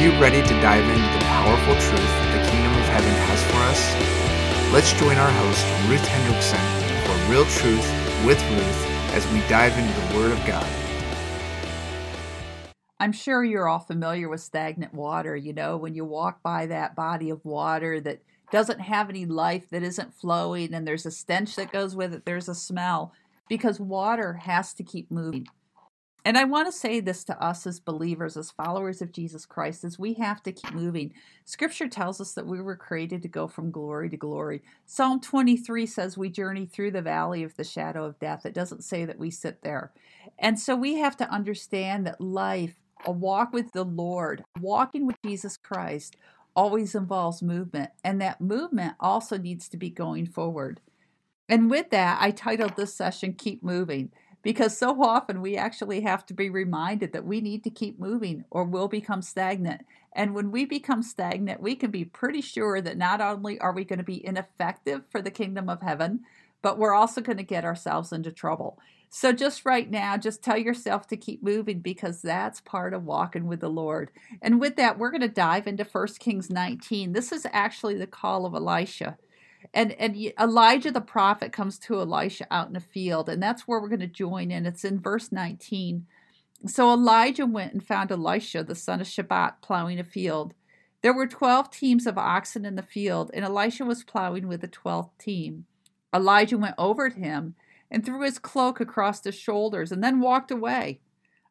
you ready to dive into the powerful truth that the kingdom of heaven has for us? Let's join our host, Ruth Hendrickson, for Real Truth with Ruth as we dive into the Word of God. I'm sure you're all familiar with stagnant water. You know, when you walk by that body of water that doesn't have any life, that isn't flowing, and there's a stench that goes with it, there's a smell, because water has to keep moving. And I want to say this to us as believers, as followers of Jesus Christ, is we have to keep moving. Scripture tells us that we were created to go from glory to glory. Psalm 23 says we journey through the valley of the shadow of death. It doesn't say that we sit there. And so we have to understand that life, a walk with the Lord, walking with Jesus Christ, always involves movement. And that movement also needs to be going forward. And with that, I titled this session Keep Moving because so often we actually have to be reminded that we need to keep moving or we'll become stagnant. And when we become stagnant, we can be pretty sure that not only are we going to be ineffective for the kingdom of heaven, but we're also going to get ourselves into trouble. So, just right now, just tell yourself to keep moving because that's part of walking with the Lord. And with that, we're going to dive into 1 Kings 19. This is actually the call of Elisha and and Elijah the prophet comes to Elisha out in a field, and that's where we're going to join in. It's in verse 19. So Elijah went and found Elisha, the son of Shaphat, plowing a field. There were 12 teams of oxen in the field, and Elisha was plowing with the 12th team. Elijah went over to him and threw his cloak across his shoulders and then walked away.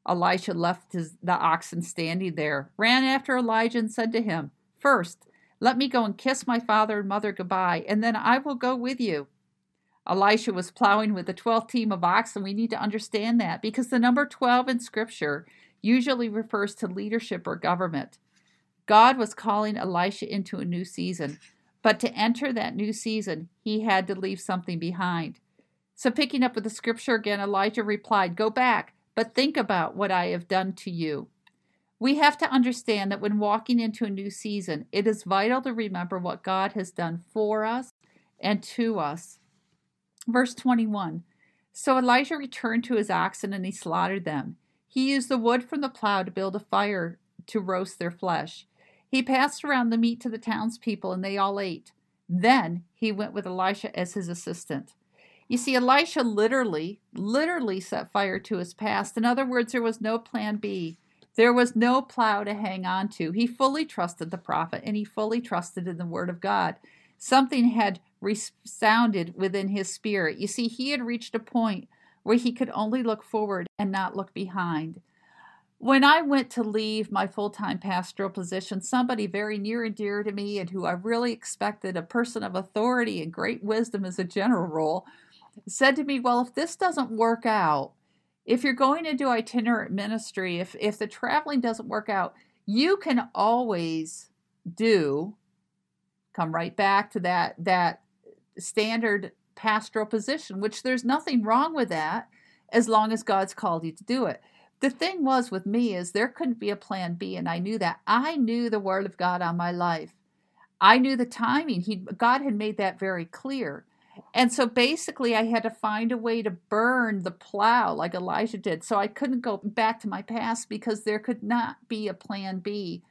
Elisha left his, the oxen standing there, ran after Elijah, and said to him, First, let me go and kiss my father and mother goodbye, and then I will go with you. Elisha was plowing with the 12th team of oxen. We need to understand that because the number 12 in Scripture usually refers to leadership or government. God was calling Elisha into a new season, but to enter that new season, he had to leave something behind. So, picking up with the scripture again, Elijah replied, Go back, but think about what I have done to you. We have to understand that when walking into a new season, it is vital to remember what God has done for us and to us. Verse 21 So Elijah returned to his oxen and he slaughtered them. He used the wood from the plow to build a fire to roast their flesh. He passed around the meat to the townspeople and they all ate. Then he went with Elisha as his assistant. You see, Elisha literally, literally set fire to his past. In other words, there was no plan B. There was no plow to hang on to. He fully trusted the prophet and he fully trusted in the word of God. Something had resounded within his spirit. You see, he had reached a point where he could only look forward and not look behind. When I went to leave my full time pastoral position, somebody very near and dear to me and who I really expected, a person of authority and great wisdom as a general rule, said to me, Well, if this doesn't work out, if you're going to do itinerant ministry, if if the traveling doesn't work out, you can always do come right back to that that standard pastoral position, which there's nothing wrong with that as long as God's called you to do it. The thing was with me is there couldn't be a plan B and I knew that. I knew the word of God on my life. I knew the timing. He God had made that very clear. And so basically, I had to find a way to burn the plow like Elijah did. So I couldn't go back to my past because there could not be a plan B.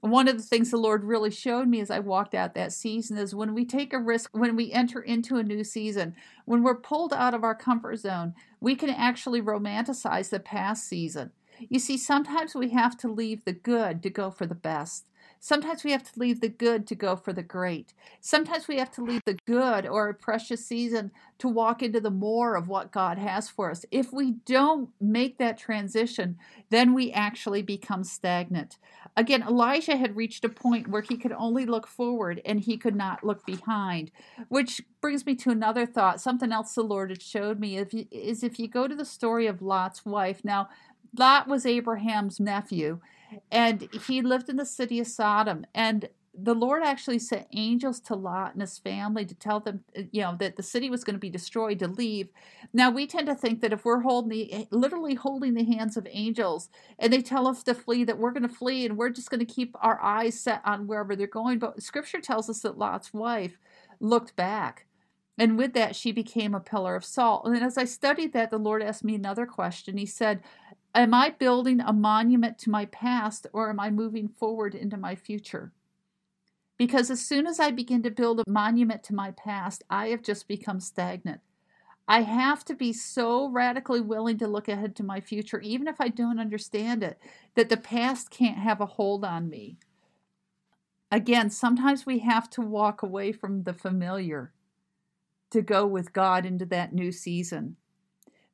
One of the things the Lord really showed me as I walked out that season is when we take a risk, when we enter into a new season, when we're pulled out of our comfort zone, we can actually romanticize the past season. You see, sometimes we have to leave the good to go for the best. Sometimes we have to leave the good to go for the great. Sometimes we have to leave the good or a precious season to walk into the more of what God has for us. If we don't make that transition, then we actually become stagnant. Again, Elijah had reached a point where he could only look forward and he could not look behind, which brings me to another thought. Something else the Lord had showed me is if you go to the story of Lot's wife. Now, Lot was Abraham's nephew and he lived in the city of Sodom. And the Lord actually sent angels to Lot and his family to tell them, uh, you know, that the city was going to be destroyed to leave. Now we tend to think that if we're holding the, eh, literally holding the hands of angels, and they tell us to flee, that we're going to flee, and we're just going to keep our eyes set on wherever they're going. But Scripture tells us that Lot's wife looked back, and with that she became a pillar of salt. And as I studied that, the Lord asked me another question. He said, Am I building a monument to my past or am I moving forward into my future? Because as soon as I begin to build a monument to my past, I have just become stagnant. I have to be so radically willing to look ahead to my future, even if I don't understand it, that the past can't have a hold on me. Again, sometimes we have to walk away from the familiar to go with God into that new season.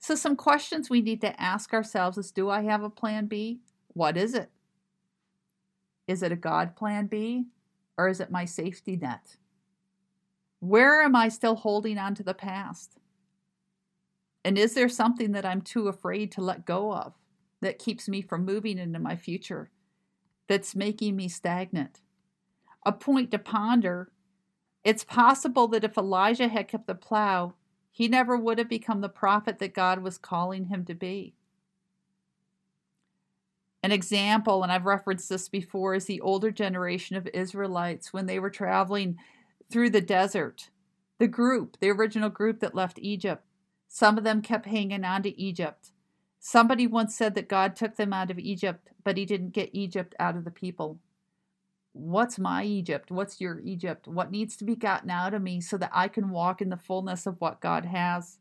So, some questions we need to ask ourselves is Do I have a plan B? What is it? Is it a God plan B or is it my safety net? Where am I still holding on to the past? And is there something that I'm too afraid to let go of that keeps me from moving into my future, that's making me stagnant? A point to ponder it's possible that if Elijah had kept the plow, he never would have become the prophet that God was calling him to be. An example, and I've referenced this before, is the older generation of Israelites when they were traveling through the desert. The group, the original group that left Egypt, some of them kept hanging on to Egypt. Somebody once said that God took them out of Egypt, but he didn't get Egypt out of the people. What's my Egypt? What's your Egypt? What needs to be gotten out of me so that I can walk in the fullness of what God has?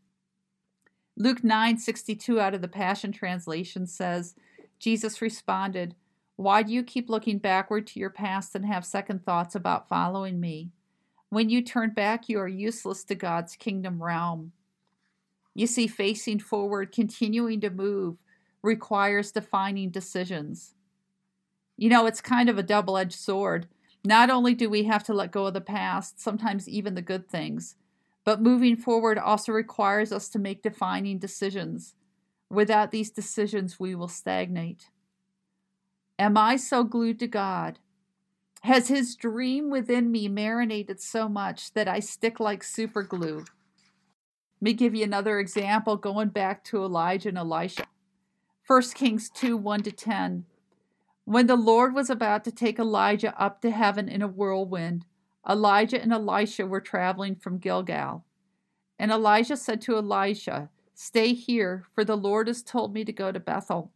Luke 9:62 out of the Passion Translation says, Jesus responded, "Why do you keep looking backward to your past and have second thoughts about following me? When you turn back, you are useless to God's kingdom realm." You see, facing forward, continuing to move, requires defining decisions. You know, it's kind of a double edged sword. Not only do we have to let go of the past, sometimes even the good things, but moving forward also requires us to make defining decisions. Without these decisions, we will stagnate. Am I so glued to God? Has His dream within me marinated so much that I stick like super glue? Let me give you another example going back to Elijah and Elisha. 1 Kings 2 1 to 10. When the Lord was about to take Elijah up to heaven in a whirlwind, Elijah and Elisha were traveling from Gilgal. And Elijah said to Elisha, Stay here, for the Lord has told me to go to Bethel.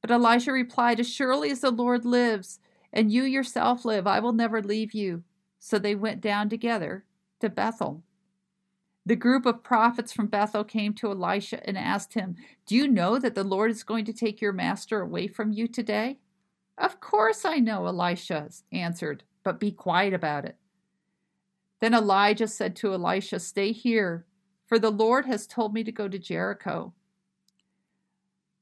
But Elisha replied, As surely as the Lord lives, and you yourself live, I will never leave you. So they went down together to Bethel. The group of prophets from Bethel came to Elisha and asked him, Do you know that the Lord is going to take your master away from you today? Of course I know, Elisha answered, but be quiet about it. Then Elijah said to Elisha, Stay here, for the Lord has told me to go to Jericho.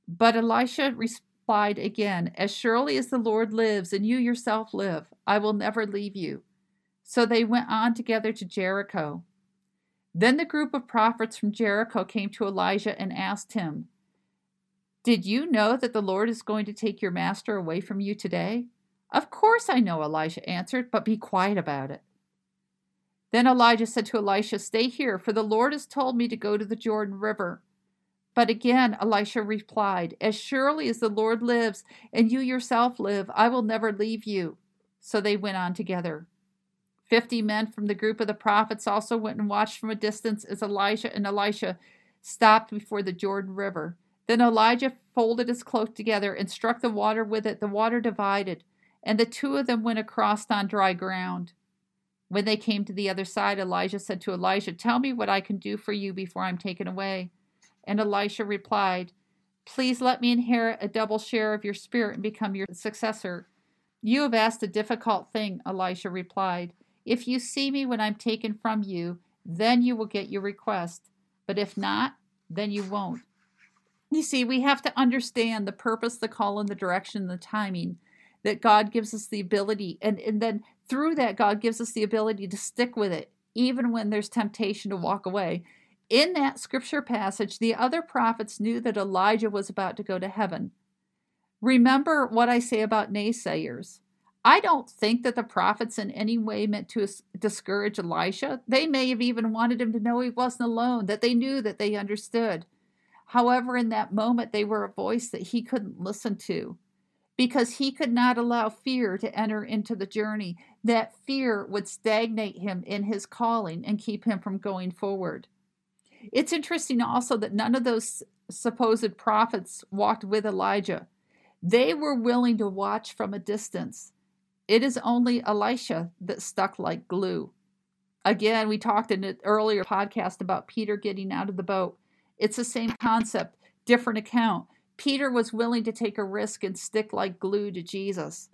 But Elisha replied again, As surely as the Lord lives and you yourself live, I will never leave you. So they went on together to Jericho. Then the group of prophets from Jericho came to Elijah and asked him, Did you know that the Lord is going to take your master away from you today? Of course I know, Elijah answered, but be quiet about it. Then Elijah said to Elisha, Stay here, for the Lord has told me to go to the Jordan River. But again Elisha replied, As surely as the Lord lives, and you yourself live, I will never leave you. So they went on together. Fifty men from the group of the prophets also went and watched from a distance as Elijah and Elisha stopped before the Jordan River. Then Elijah folded his cloak together and struck the water with it. The water divided, and the two of them went across on dry ground. When they came to the other side, Elijah said to Elisha, Tell me what I can do for you before I'm taken away. And Elisha replied, Please let me inherit a double share of your spirit and become your successor. You have asked a difficult thing, Elisha replied. If you see me when I'm taken from you, then you will get your request. But if not, then you won't. You see, we have to understand the purpose, the call, and the direction, the timing that God gives us the ability. And, and then through that, God gives us the ability to stick with it, even when there's temptation to walk away. In that scripture passage, the other prophets knew that Elijah was about to go to heaven. Remember what I say about naysayers. I don't think that the prophets in any way meant to discourage Elisha. They may have even wanted him to know he wasn't alone, that they knew that they understood. However, in that moment, they were a voice that he couldn't listen to because he could not allow fear to enter into the journey. That fear would stagnate him in his calling and keep him from going forward. It's interesting also that none of those supposed prophets walked with Elijah. They were willing to watch from a distance. It is only Elisha that stuck like glue. Again, we talked in an earlier podcast about Peter getting out of the boat. It's the same concept, different account. Peter was willing to take a risk and stick like glue to Jesus.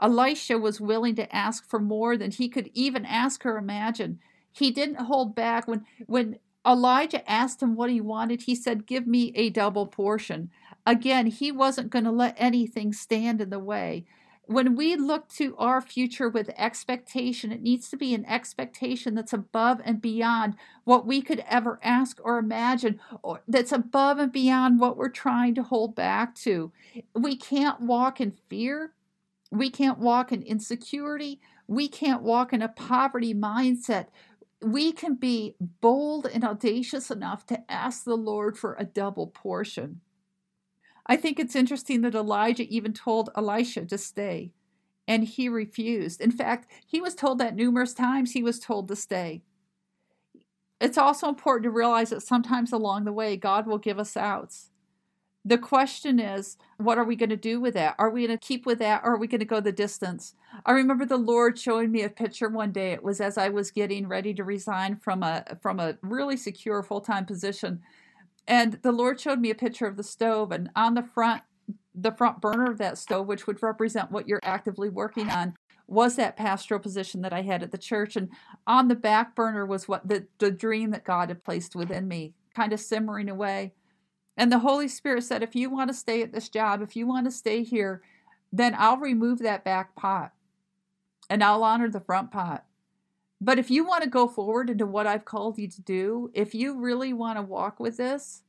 Elisha was willing to ask for more than he could even ask or imagine. He didn't hold back when when Elijah asked him what he wanted. He said, "Give me a double portion." Again, he wasn't going to let anything stand in the way. When we look to our future with expectation, it needs to be an expectation that's above and beyond what we could ever ask or imagine, or that's above and beyond what we're trying to hold back to. We can't walk in fear. We can't walk in insecurity. We can't walk in a poverty mindset. We can be bold and audacious enough to ask the Lord for a double portion. I think it's interesting that Elijah even told Elisha to stay, and he refused. In fact, he was told that numerous times he was told to stay. It's also important to realize that sometimes along the way, God will give us outs. The question is, what are we going to do with that? Are we going to keep with that or are we going to go the distance? I remember the Lord showing me a picture one day. It was as I was getting ready to resign from a from a really secure full-time position. And the Lord showed me a picture of the stove and on the front the front burner of that stove, which would represent what you're actively working on, was that pastoral position that I had at the church. And on the back burner was what the, the dream that God had placed within me, kind of simmering away. And the Holy Spirit said, if you want to stay at this job, if you want to stay here, then I'll remove that back pot and I'll honor the front pot. But if you want to go forward into what I've called you to do, if you really want to walk with this,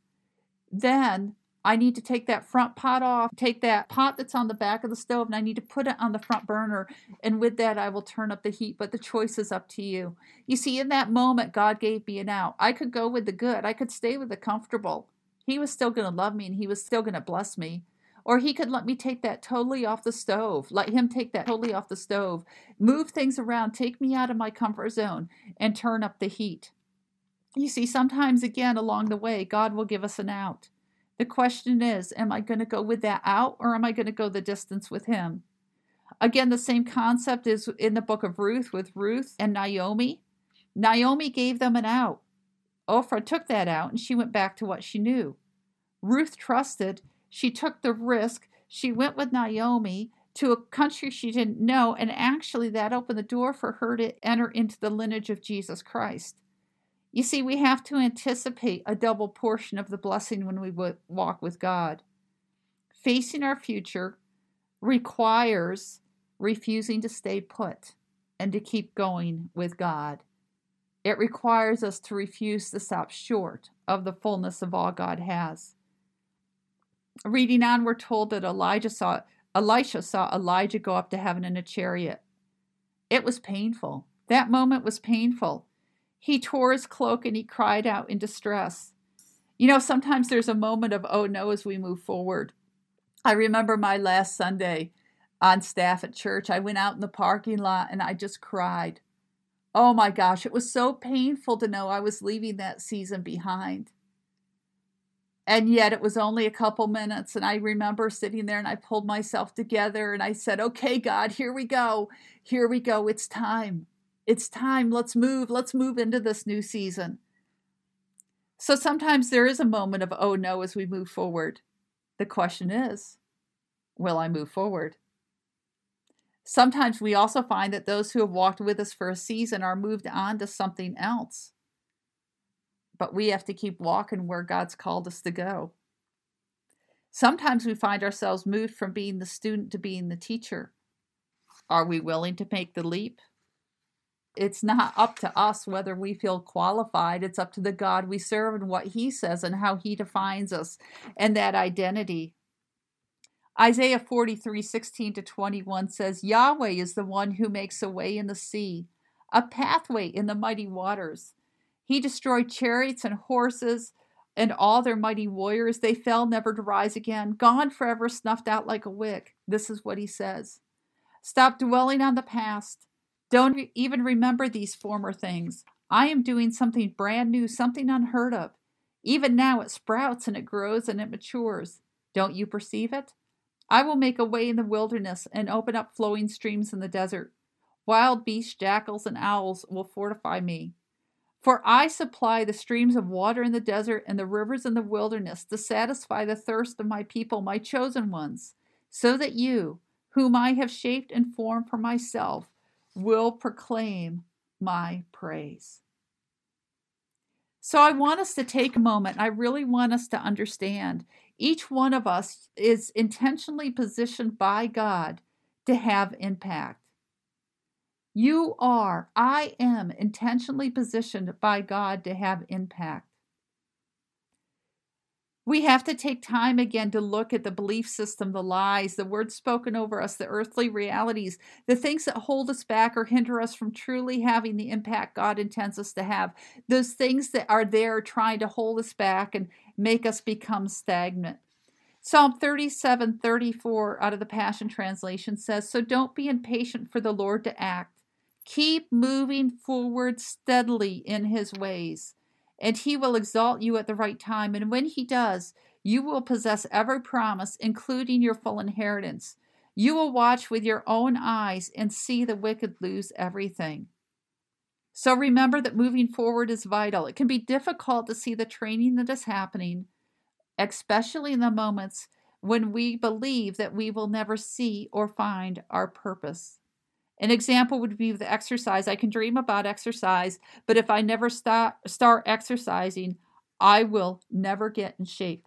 then I need to take that front pot off, take that pot that's on the back of the stove, and I need to put it on the front burner. And with that, I will turn up the heat. But the choice is up to you. You see, in that moment, God gave me an out. I could go with the good, I could stay with the comfortable. He was still going to love me and he was still going to bless me. Or he could let me take that totally off the stove, let him take that totally off the stove, move things around, take me out of my comfort zone, and turn up the heat. You see, sometimes again along the way, God will give us an out. The question is, am I going to go with that out or am I going to go the distance with him? Again, the same concept is in the book of Ruth with Ruth and Naomi. Naomi gave them an out. Ophrah took that out and she went back to what she knew. Ruth trusted. She took the risk. She went with Naomi to a country she didn't know, and actually that opened the door for her to enter into the lineage of Jesus Christ. You see, we have to anticipate a double portion of the blessing when we walk with God. Facing our future requires refusing to stay put and to keep going with God. It requires us to refuse to stop short of the fullness of all God has. Reading on, we're told that Elijah saw Elisha saw Elijah go up to heaven in a chariot. It was painful. That moment was painful. He tore his cloak and he cried out in distress. You know, sometimes there's a moment of, oh no, as we move forward. I remember my last Sunday on staff at church. I went out in the parking lot and I just cried. Oh my gosh, it was so painful to know I was leaving that season behind. And yet it was only a couple minutes. And I remember sitting there and I pulled myself together and I said, Okay, God, here we go. Here we go. It's time. It's time. Let's move. Let's move into this new season. So sometimes there is a moment of, oh no, as we move forward. The question is, will I move forward? Sometimes we also find that those who have walked with us for a season are moved on to something else. But we have to keep walking where God's called us to go. Sometimes we find ourselves moved from being the student to being the teacher. Are we willing to make the leap? It's not up to us whether we feel qualified. It's up to the God we serve and what He says and how He defines us and that identity. Isaiah 43, 16 to 21 says, Yahweh is the one who makes a way in the sea, a pathway in the mighty waters. He destroyed chariots and horses and all their mighty warriors. They fell never to rise again, gone forever, snuffed out like a wick. This is what he says. Stop dwelling on the past. Don't even remember these former things. I am doing something brand new, something unheard of. Even now it sprouts and it grows and it matures. Don't you perceive it? I will make a way in the wilderness and open up flowing streams in the desert. Wild beasts, jackals, and owls will fortify me. For I supply the streams of water in the desert and the rivers in the wilderness to satisfy the thirst of my people, my chosen ones, so that you, whom I have shaped and formed for myself, will proclaim my praise. So I want us to take a moment. I really want us to understand each one of us is intentionally positioned by God to have impact. You are, I am intentionally positioned by God to have impact. We have to take time again to look at the belief system, the lies, the words spoken over us, the earthly realities, the things that hold us back or hinder us from truly having the impact God intends us to have, those things that are there trying to hold us back and make us become stagnant. Psalm 37 34 out of the Passion Translation says, So don't be impatient for the Lord to act. Keep moving forward steadily in his ways and he will exalt you at the right time. And when he does, you will possess every promise, including your full inheritance. You will watch with your own eyes and see the wicked lose everything. So remember that moving forward is vital. It can be difficult to see the training that is happening, especially in the moments when we believe that we will never see or find our purpose. An example would be the exercise. I can dream about exercise, but if I never start, start exercising, I will never get in shape.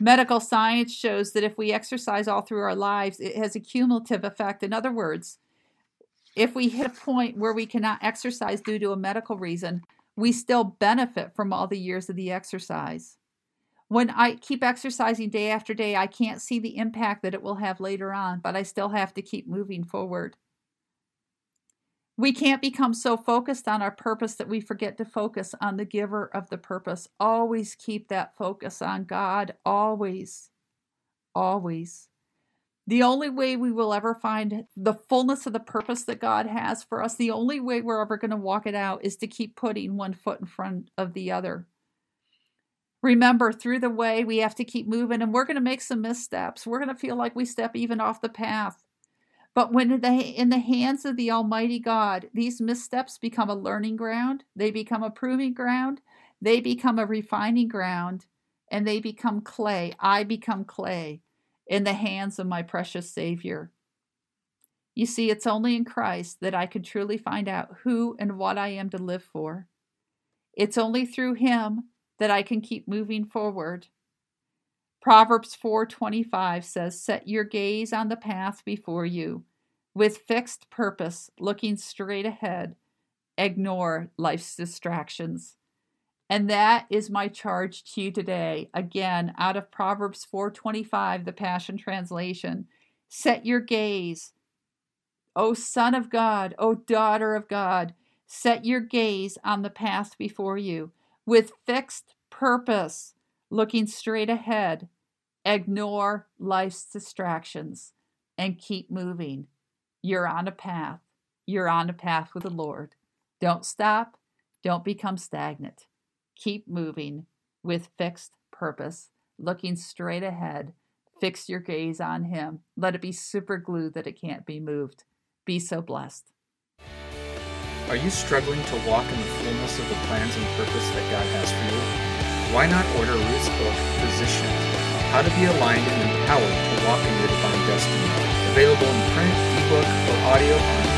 Medical science shows that if we exercise all through our lives, it has a cumulative effect. In other words, if we hit a point where we cannot exercise due to a medical reason, we still benefit from all the years of the exercise when I keep exercising day after day, I can't see the impact that it will have later on, but I still have to keep moving forward. We can't become so focused on our purpose that we forget to focus on the giver of the purpose. Always keep that focus on God. Always. Always. The only way we will ever find the fullness of the purpose that God has for us, the only way we're ever going to walk it out is to keep putting one foot in front of the other. Remember, through the way, we have to keep moving and we're going to make some missteps. We're going to feel like we step even off the path. But when they in the hands of the Almighty God, these missteps become a learning ground, they become a proving ground, they become a refining ground, and they become clay. I become clay in the hands of my precious Savior. You see, it's only in Christ that I can truly find out who and what I am to live for. It's only through Him that I can keep moving forward. Proverbs 4:25 says, "Set your gaze on the path before you, with fixed purpose, looking straight ahead. Ignore life's distractions." And that is my charge to you today. Again, out of Proverbs 4:25, the Passion Translation. Set your gaze, O son of God, O daughter of God, set your gaze on the path before you with fixed purpose, looking straight ahead. Ignore life's distractions and keep moving. You're on a path. You're on a path with the Lord. Don't stop. Don't become stagnant. Keep moving with fixed purpose, looking straight ahead. Fix your gaze on Him. Let it be super glue that it can't be moved. Be so blessed. Are you struggling to walk in the fullness of the plans and purpose that God has for you? Why not order Ruth's book, Positioned, How to Be Aligned and Empowered to Walk in Your Divine Destiny, available in print, ebook, or audio on